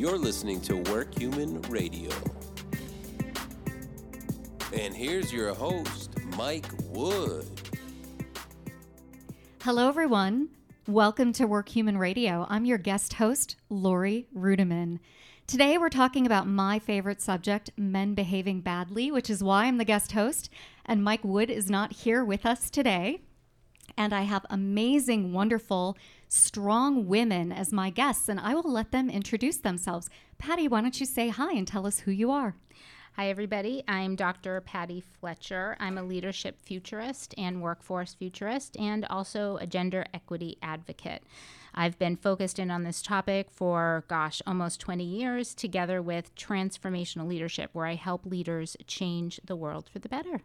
You're listening to WorkHuman Radio. And here's your host, Mike Wood. Hello, everyone. Welcome to WorkHuman Radio. I'm your guest host, Lori Rudiman. Today, we're talking about my favorite subject, men behaving badly, which is why I'm the guest host. And Mike Wood is not here with us today. And I have amazing, wonderful, strong women as my guests, and I will let them introduce themselves. Patty, why don't you say hi and tell us who you are? Hi, everybody. I'm Dr. Patty Fletcher. I'm a leadership futurist and workforce futurist, and also a gender equity advocate. I've been focused in on this topic for, gosh, almost 20 years, together with Transformational Leadership, where I help leaders change the world for the better.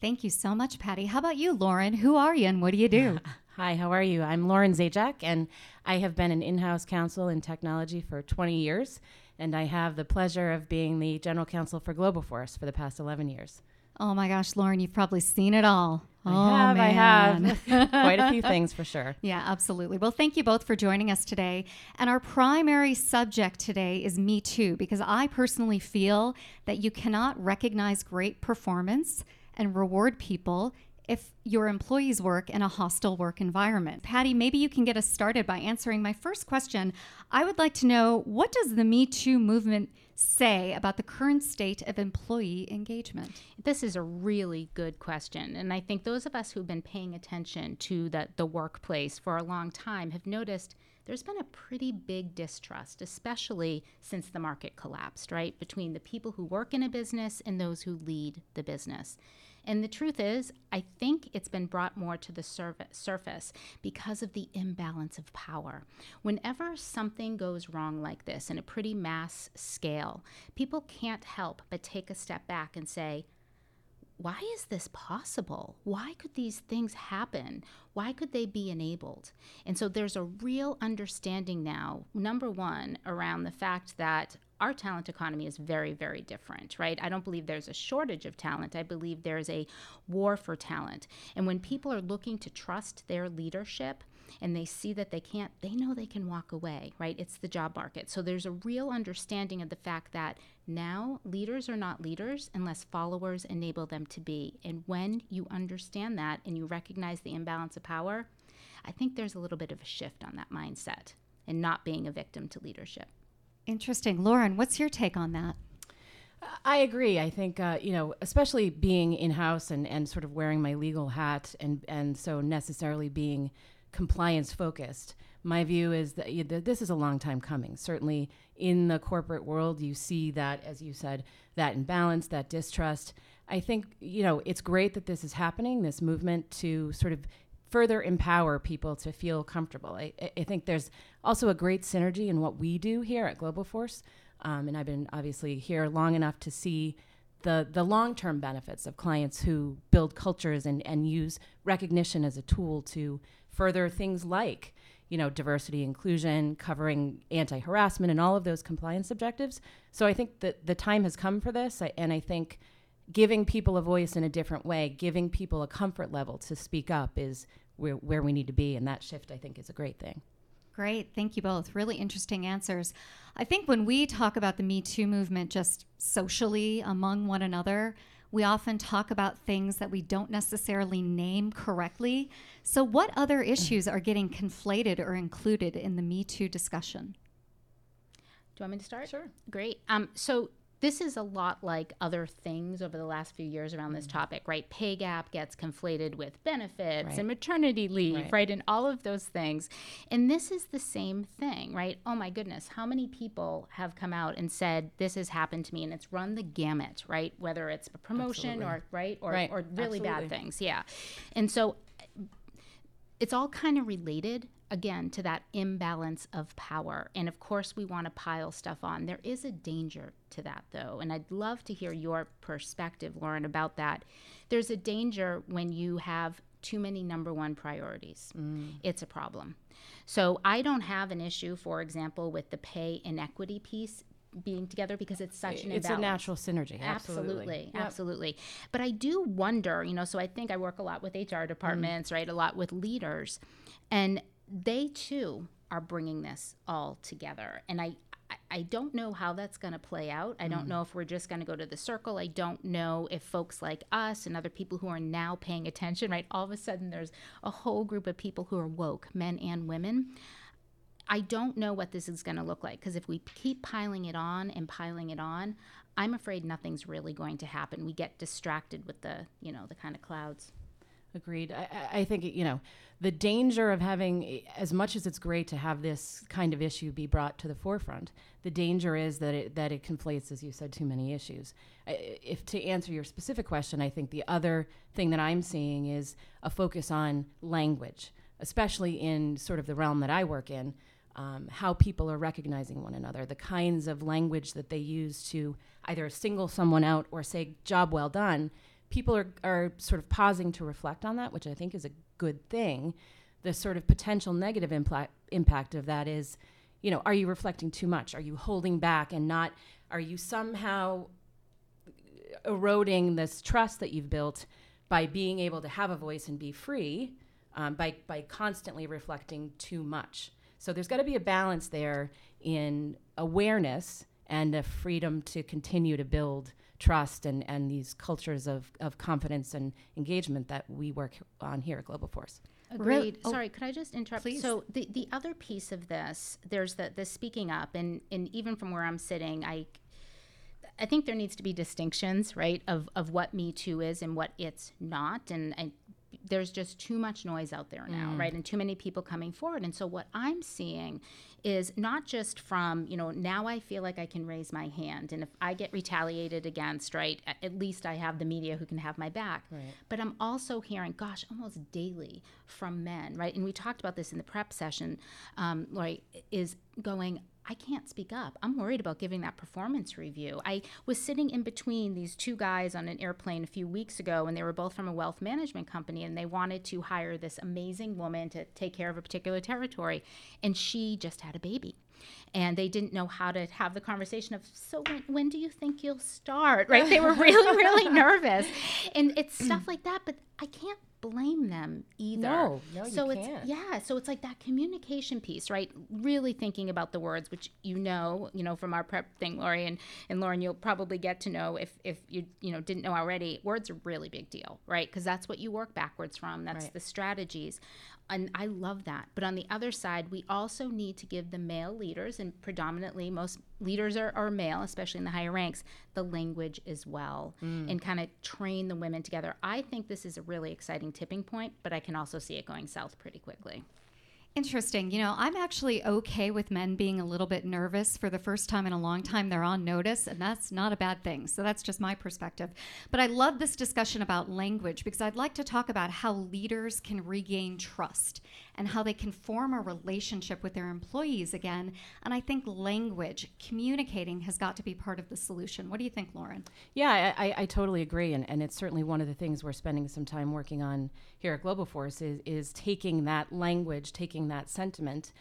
Thank you so much, Patty. How about you, Lauren? Who are you and what do you do? Hi, how are you? I'm Lauren Zajac, and I have been an in house counsel in technology for 20 years, and I have the pleasure of being the general counsel for Globoforce for the past 11 years. Oh my gosh, Lauren, you've probably seen it all. I oh, have, man. I have. Quite a few things for sure. Yeah, absolutely. Well, thank you both for joining us today. And our primary subject today is Me Too, because I personally feel that you cannot recognize great performance and reward people if your employees work in a hostile work environment. Patty, maybe you can get us started by answering my first question. I would like to know what does the Me Too movement say about the current state of employee engagement? This is a really good question. And I think those of us who've been paying attention to the, the workplace for a long time have noticed there's been a pretty big distrust, especially since the market collapsed, right? Between the people who work in a business and those who lead the business. And the truth is, I think it's been brought more to the surface because of the imbalance of power. Whenever something goes wrong like this in a pretty mass scale, people can't help but take a step back and say, why is this possible? Why could these things happen? Why could they be enabled? And so there's a real understanding now, number one, around the fact that our talent economy is very, very different, right? I don't believe there's a shortage of talent. I believe there's a war for talent. And when people are looking to trust their leadership, and they see that they can't, they know they can walk away, right? It's the job market. So there's a real understanding of the fact that now leaders are not leaders unless followers enable them to be. And when you understand that and you recognize the imbalance of power, I think there's a little bit of a shift on that mindset and not being a victim to leadership. Interesting. Lauren, what's your take on that? I agree. I think uh, you know, especially being in house and, and sort of wearing my legal hat, and and so necessarily being compliance focused. My view is that you, this is a long time coming. Certainly in the corporate world, you see that, as you said, that imbalance, that distrust. I think, you know, it's great that this is happening, this movement to sort of further empower people to feel comfortable. I, I think there's also a great synergy in what we do here at Globoforce. Um, and I've been obviously here long enough to see the, the long term benefits of clients who build cultures and, and use recognition as a tool to further things like you know diversity inclusion covering anti-harassment and all of those compliance objectives so i think that the time has come for this and i think giving people a voice in a different way giving people a comfort level to speak up is where, where we need to be and that shift i think is a great thing Great. Thank you both. Really interesting answers. I think when we talk about the Me Too movement just socially among one another, we often talk about things that we don't necessarily name correctly. So, what other issues are getting conflated or included in the Me Too discussion? Do you want me to start? Sure. Great. Um, so, this is a lot like other things over the last few years around this mm. topic, right? Pay gap gets conflated with benefits right. and maternity leave, right. right. And all of those things. And this is the same thing, right? Oh my goodness, how many people have come out and said, This has happened to me? And it's run the gamut, right? Whether it's a promotion Absolutely. or, right? Or, right. or really Absolutely. bad things. Yeah. And so it's all kind of related again to that imbalance of power. And of course, we want to pile stuff on. There is a danger to that, though. And I'd love to hear your perspective, Lauren, about that. There's a danger when you have too many number one priorities. Mm. It's a problem. So I don't have an issue, for example, with the pay inequity piece being together because it's such an it's imbalance. a natural synergy absolutely absolutely, yep. absolutely. but i do wonder you know so i think i work a lot with hr departments mm. right a lot with leaders and they too are bringing this all together. And I, I don't know how that's going to play out. I Mm. don't know if we're just going to go to the circle. I don't know if folks like us and other people who are now paying attention, right? All of a sudden, there's a whole group of people who are woke, men and women. I don't know what this is going to look like because if we keep piling it on and piling it on, I'm afraid nothing's really going to happen. We get distracted with the, you know, the kind of clouds. Agreed. I, I- think, you know, the danger of having, as much as it's great to have this kind of issue be brought to the forefront, the danger is that it, that it conflates, as you said, too many issues. I- If to answer your specific question, I think the other thing that I'm seeing is a focus on language, especially in sort of the realm that I work in, um, how people are recognizing one another, the kinds of language that they use to either single someone out or say, job well done people are, are sort of pausing to reflect on that, which I think is a good thing. The sort of potential negative impla- impact of that is, you know, are you reflecting too much? Are you holding back and not, are you somehow eroding this trust that you've built by being able to have a voice and be free um, by, by constantly reflecting too much? So there's got to be a balance there in awareness and a freedom to continue to build trust and, and these cultures of, of confidence and engagement that we work on here at Globoforce. Agreed. oh, Sorry, could I just interrupt? please. So the the other piece of this, there's the the speaking up, and and even from where I'm sitting, I. I think there needs to be distinctions, right, of, of what Me Too is and what it's not. And I, there's just too much noise out there now, mm. right? And too many people coming forward. And so what I'm seeing is not just from, you know, now I feel like I can raise my hand. And if I get retaliated against, right, at least I have the media who can have my back. Right. But I'm also hearing, gosh, almost daily from men, right? And we talked about this in the prep session, um, Lori, is going, I can't speak up. I'm worried about giving that performance review. I was sitting in between these two guys on an airplane a few weeks ago, and they were both from a wealth management company, and they wanted to hire this amazing woman to take care of a particular territory. And she just had a baby. And they didn't know how to have the conversation of, so when, when do you think you'll start? Right? They were really, really nervous. And it's stuff like that, but I can't blame them either. No, no, you so it's can't. yeah, so it's like that communication piece, right? Really thinking about the words, which you know, you know, from our prep thing, Lori and, and Lauren, you'll probably get to know if if you you know didn't know already. Words are really big deal, right? Because that's what you work backwards from. That's Right. the strategies, and I love that. But on the other side, we also need to give the male leaders, and predominantly most leaders are, are male, especially in the higher ranks, the language as well, mm. and kind of train the women together. I think this is a really exciting tipping point, but I can also see it going south pretty quickly. Interesting. You know, I'm actually okay with men being a little bit nervous for the first time in a long time. They're on notice, and that's not a bad thing. So that's just my perspective. But I love this discussion about language because I'd like to talk about how leaders can regain trust and how they can form a relationship with their employees again. And I think language, communicating, has got to be part of the solution. What do you think, Lauren? Yeah, I, I, I totally agree, and, and it's certainly one of the things we're spending some time working on here at Globoforce is, is taking that language, taking that sentiment,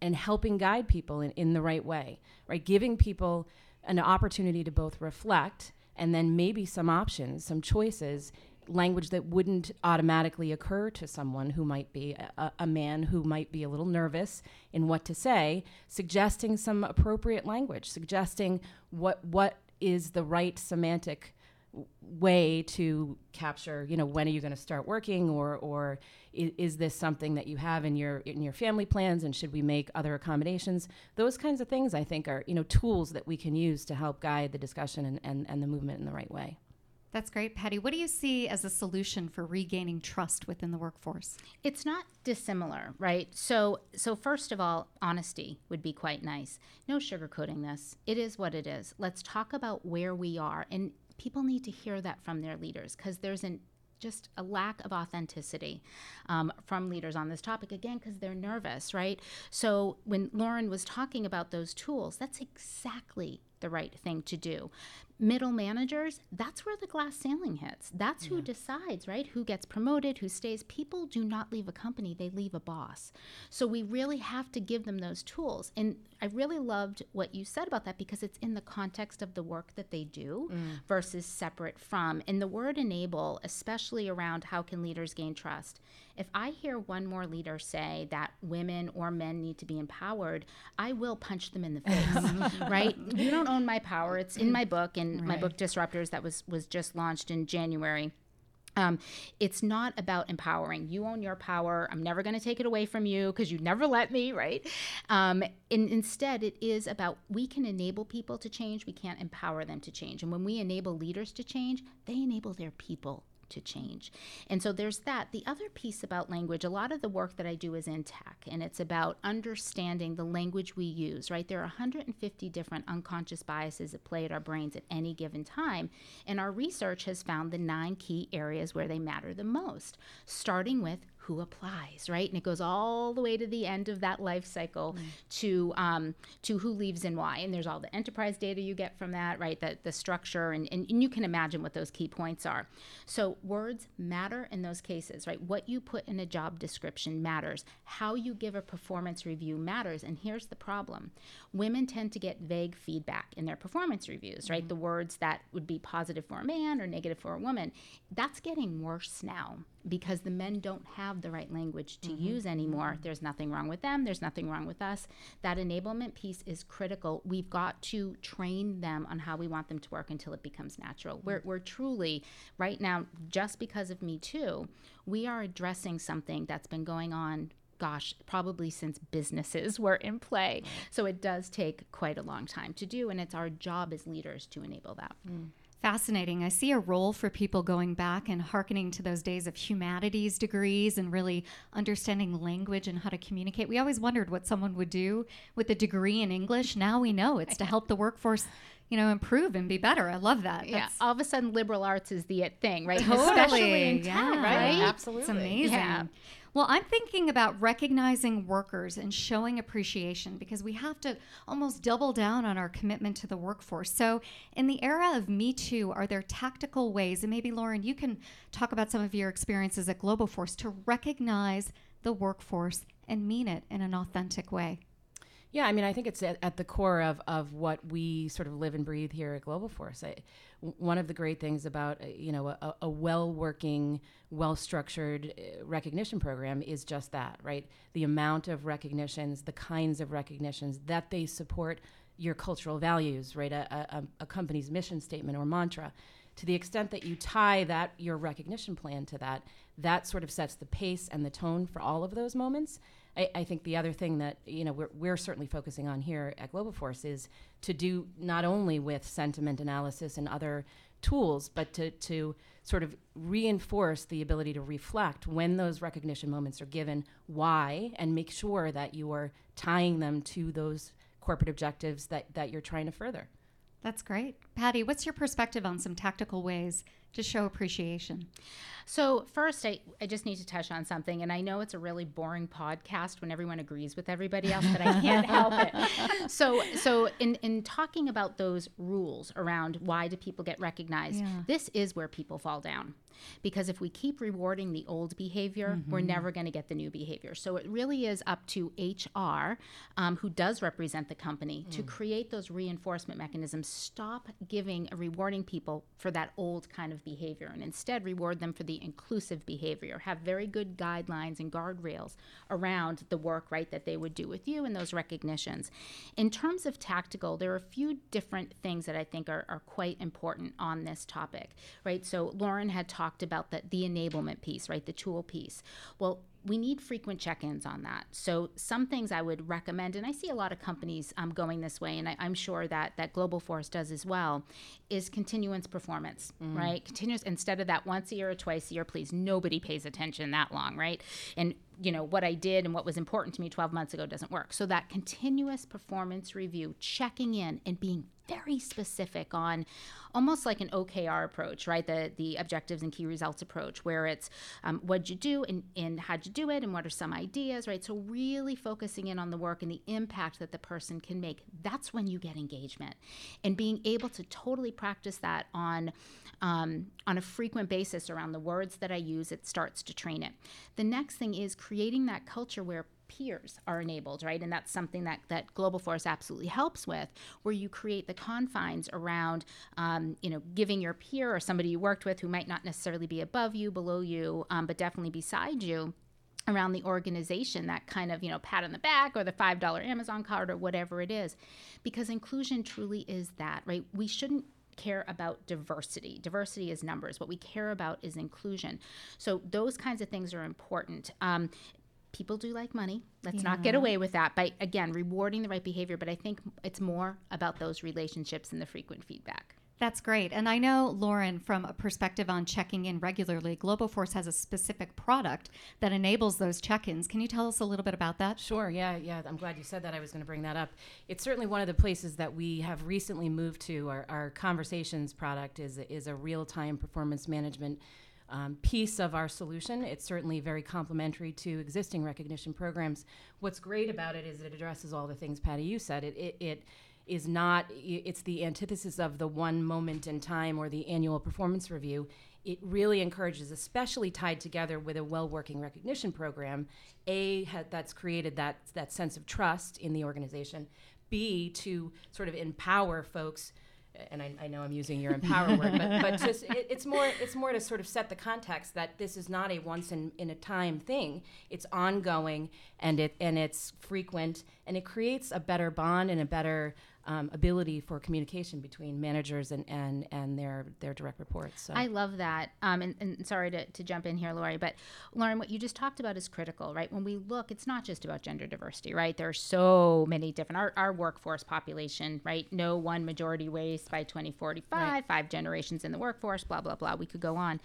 and helping guide people in, in the right way, right? Giving people an opportunity to both reflect and then maybe some options, some choices, language that wouldn't automatically occur to someone who might be a, a man who might be a little nervous in what to say, suggesting some appropriate language, suggesting what what is the right semantic way to capture you know when are you going to start working or or is, is this something that you have in your in your family plans and should we make other accommodations? Those kinds of things i think are you know tools that we can use to help guide the discussion and, and, and the movement in the right way That's great, Patty. What do you see as a solution for regaining trust within the workforce? it's not dissimilar right? So so first of all honesty would be quite nice. No sugarcoating this. It is what it is. Let's talk about where we are and people need to hear that from their leaders because there's an just a lack of authenticity um, from leaders on this topic again because they're nervous right? So when lauren was talking about those tools that's exactly the right thing to do. Middle managers that's where the glass ceiling hits. That's who decides right who gets promoted who stays. People do not leave a company they leave a boss. So we really have to give them those tools. And i really loved what you said about that because it's in the context of the work that they do mm. versus separate from. And the word enable especially around how can leaders gain trust if I hear one more leader say that women or men need to be empowered, I will punch them in the face, right? You don't own my power. It's in my book and my book Disruptors that was was just launched in January. Um, it's not about empowering. You own your power. I'm never going to take it away from you because you never let me, right? Um, and instead, it is about we can enable people to change. We can't empower them to change. And when we enable leaders to change, they enable their people to change. And so there's that. The other piece about language, a lot of the work that I do is in tech, and it's about understanding the language we use, right? There are 150 different unconscious biases that play at our brains at any given time. And our research has found the nine key areas where they matter the most, starting with who applies, right? And it goes all the way to the end of that life cycle mm. to um, to who leaves and why. And there's all the enterprise data you get from that, right? The, the structure, and, and, and you can imagine what those key points are. So words matter in those cases, right? What you put in a job description matters. How you give a performance review matters. And here's the problem women tend to get vague feedback in their performance reviews, right? Mm-hmm. The words that would be positive for a man or negative for a woman. That's getting worse now because the men don't have the right language to mm-hmm. use anymore. Mm-hmm. There's nothing wrong with them, there's nothing wrong with us. That enablement piece is critical. We've got to train them on how we want them to work until it becomes natural. We're, we're truly, right now, just because of Me Too, we are addressing something that's been going on gosh, probably since businesses were in play. So it does take quite a long time to do, and it's our job as leaders to enable that. Mm fascinating. I see a role for people going back and hearkening to those days of humanities degrees and really understanding language and how to communicate. We always wondered what someone would do with a degree in English. Now we know it's to help the workforce you know, improve and be better. I love that. Yeah. All of a sudden, liberal arts is the it thing, right? Totally. Especially in tech, yeah. right? Absolutely. It's amazing. Yeah. Well, I'm thinking about recognizing workers and showing appreciation because we have to almost double down on our commitment to the workforce. So, in the era of Me Too, are there tactical ways, and maybe Lauren, you can talk about some of your experiences at Globoforce to recognize the workforce and mean it in an authentic way? Yeah, I mean, I think it's at, at, the core of, of what we sort of live and breathe here at Globoforce. I, one of the great things about uh, you know a, a well-working, well-structured uh, recognition program is just that, right? The amount of recognitions, the kinds of recognitions that they support your cultural values, right? A, a, a company's mission statement or mantra. To the extent that you tie that your recognition plan to that, that sort of sets the pace and the tone for all of those moments. I, I, think the other thing that you know we're, we're certainly focusing on here at Globoforce is to do not only with sentiment analysis and other tools, but to, to sort of reinforce the ability to reflect when those recognition moments are given, why, and make sure that you are tying them to those corporate objectives that, that you're trying to further. That's great. Patty, what's your perspective on some tactical ways to show appreciation? So, first, I, I just need to touch on something. And I know it's a really boring podcast when everyone agrees with everybody else, but I can't help it. So, so in, in talking about those rules around why do people get recognized, yeah. this is where people fall down. Because if we keep rewarding the old behavior, mm-hmm. we're never going to get the new behavior. So it really is up to HR, um, who does represent the company, mm. to create those reinforcement mechanisms. Stop giving rewarding people for that old kind of behavior and instead reward them for the inclusive behavior. Have very good guidelines and guardrails around the work, right, that they would do with you and those recognitions. In terms of tactical, there are a few different things that I think are, are quite important on this topic, right? So Lauren had talked about the, the enablement piece, right, the tool piece. Well, we need frequent check-ins on that. So some things I would recommend, and I see a lot of companies um, going this way, and I, am sure that that Globoforce does as well, is continuance performance, mm. right? Continuous instead of that once a year or twice a year. Please, nobody pays attention that long, right? And you know what I did and what was important to me 12 months ago doesn't work. So that continuous performance review, checking in and being very specific on almost like an OKR approach, right? The the objectives and key results approach, where it's um, what'd you do and, and how'd you do it and what are some ideas, right? So really focusing in on the work and the impact that the person can make. That's when you get engagement, and being able to totally practice that on um, on a frequent basis around the words that I use, it starts to train it. The next thing is creating that culture where peers are enabled, right? And that's something that, that Globoforce absolutely helps with, where you create the confines around, um, you know, giving your peer or somebody you worked with who might not necessarily be above you, below you, um, but definitely beside you around the organization that kind of you know pat on the back or the five dollar amazon card or whatever it is because inclusion truly is that right we shouldn't care about diversity. Diversity is numbers. What we care about is inclusion. So those kinds of things are important. Um, people do like money. Let's yeah. not get away with that. By again rewarding the right behavior. But i think it's more about those relationships and the frequent feedback that's great. And I know, Lauren, from a perspective on checking in regularly, Globoforce has a specific product that enables those check ins. Can you tell us a little bit about that? Sure. Yeah. Yeah. I'm glad you said that. I was going to bring that up. It's certainly one of the places that we have recently moved to. Our, our conversations product is, is a real time performance management. Um, piece of our solution. It's certainly very complementary to existing recognition programs. What's great about it is it addresses all the things, Patty, you said. It, it, it is not it's the antithesis of the one moment in time or the annual performance review it really encourages especially tied together with a well-working recognition program a ha- that's created that that sense of trust in the organization b to sort of empower folks and I, I know I'm using your empower word, but, but just it, it's more it's more to sort of set the context that this is not a once in, in a time thing. It's ongoing and it and it's frequent and it creates a better bond and a better um, ability for communication between managers and, and, and their, their direct reports. So. I love that. Um, and, and sorry to, to jump in here, Lori, but Lauren, what you just talked about is critical, right? When we look, it's not just about gender diversity, right? There are so many different, our, our workforce population, right? No one majority race by 2045, right. five generations in the workforce, blah, blah, blah. We could go on.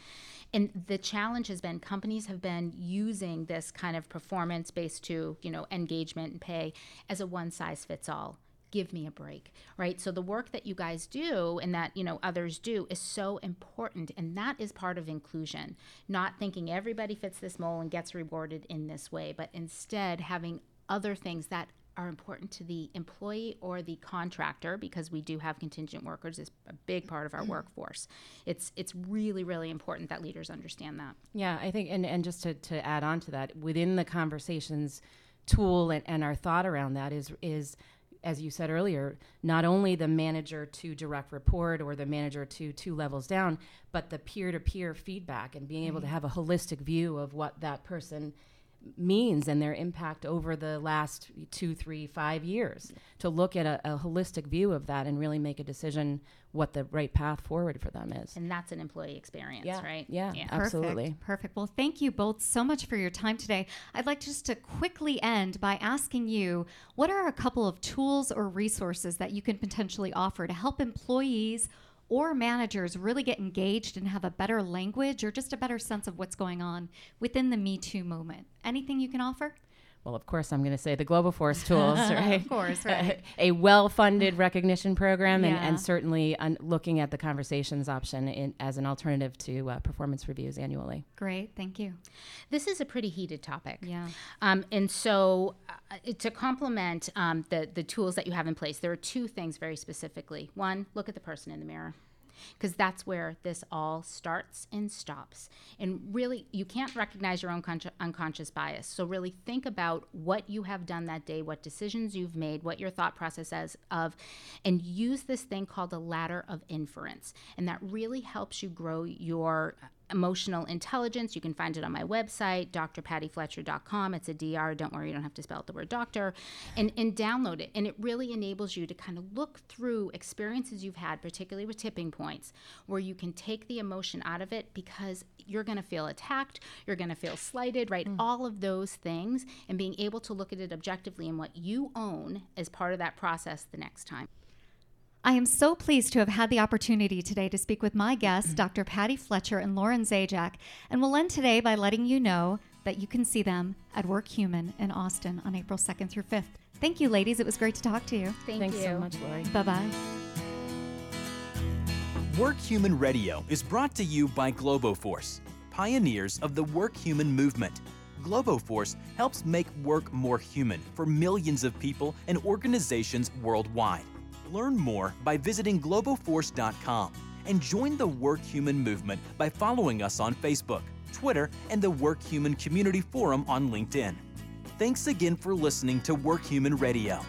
And the challenge has been companies have been using this kind of performance based to, you know, engagement and pay as a one size fits all give me a break right so the work that you guys do and that you know others do is so important and that is part of inclusion not thinking everybody fits this mold and gets rewarded in this way but instead having other things that are important to the employee or the contractor because we do have contingent workers is a big part of our mm-hmm. workforce. It's it's really really important that leaders understand that. Yeah, I think and and just to to add on to that within the conversations tool and, and our thought around that is is as you said earlier, not only the manager to direct report or the manager to two levels down, but the peer to peer feedback and being able to have a holistic view of what that person means and their impact over the last two, three, five years to look at a, a, holistic view of that and really make a decision what the right path forward for them is. And that's an employee experience, yeah. right? Yeah, yeah. absolutely. Perfect. Perfect. Well, thank you both so much for your time today. I'd like just to quickly end by asking you what are a couple of tools or resources that you can potentially offer to help employees or managers really get engaged and have a better language or just a better sense of what's going on within the Me Too movement. Anything you can offer? Well, of course, I'm going to say the Globoforce tools, right? of course, right. a, a well-funded recognition program, and, yeah. and certainly un- looking at the conversations option in, as an alternative to uh, performance reviews annually. Great, thank you. This is a pretty heated topic. Yeah. Um, and so, uh, to complement um, the the tools that you have in place, there are two things very specifically. One, look at the person in the mirror because that's where this all starts and stops. And really, you can't recognize your own con- unconscious bias. So, really think about what you have done that day, what decisions you've made, what your thought process is of, and use this thing called a ladder of inference. And that really helps you grow your emotional intelligence. You can find it on my website, drpattyfletcher.com. It's a DR. Don't worry, you don't have to spell out the word doctor. And, and download it. And it really enables you to kind of look through experiences you've had, particularly with tipping points, where you can take the emotion out of it because you're going to feel attacked, you're going to feel slighted, right? Mm. All of those things, and being able to look at it objectively and what you own as part of that process the next time. I am so pleased to have had the opportunity today to speak with my guests, mm-hmm. Dr. Patty Fletcher and Lauren Zajac, and we'll end today by letting you know that you can see them at WorkHuman in Austin on April 2nd through 5th. Thank you, ladies. It was great to talk to you. Thank Thanks you. so much, Lori. Bye bye. WorkHuman Radio is brought to you by Globoforce, pioneers of the WorkHuman movement. Globoforce helps make work more human for millions of people and organizations worldwide. Learn more by visiting globoforce.com and join the WorkHuman movement by following us on Facebook, Twitter, and the WorkHuman Community Forum on LinkedIn. Thanks again for listening to WorkHuman Radio.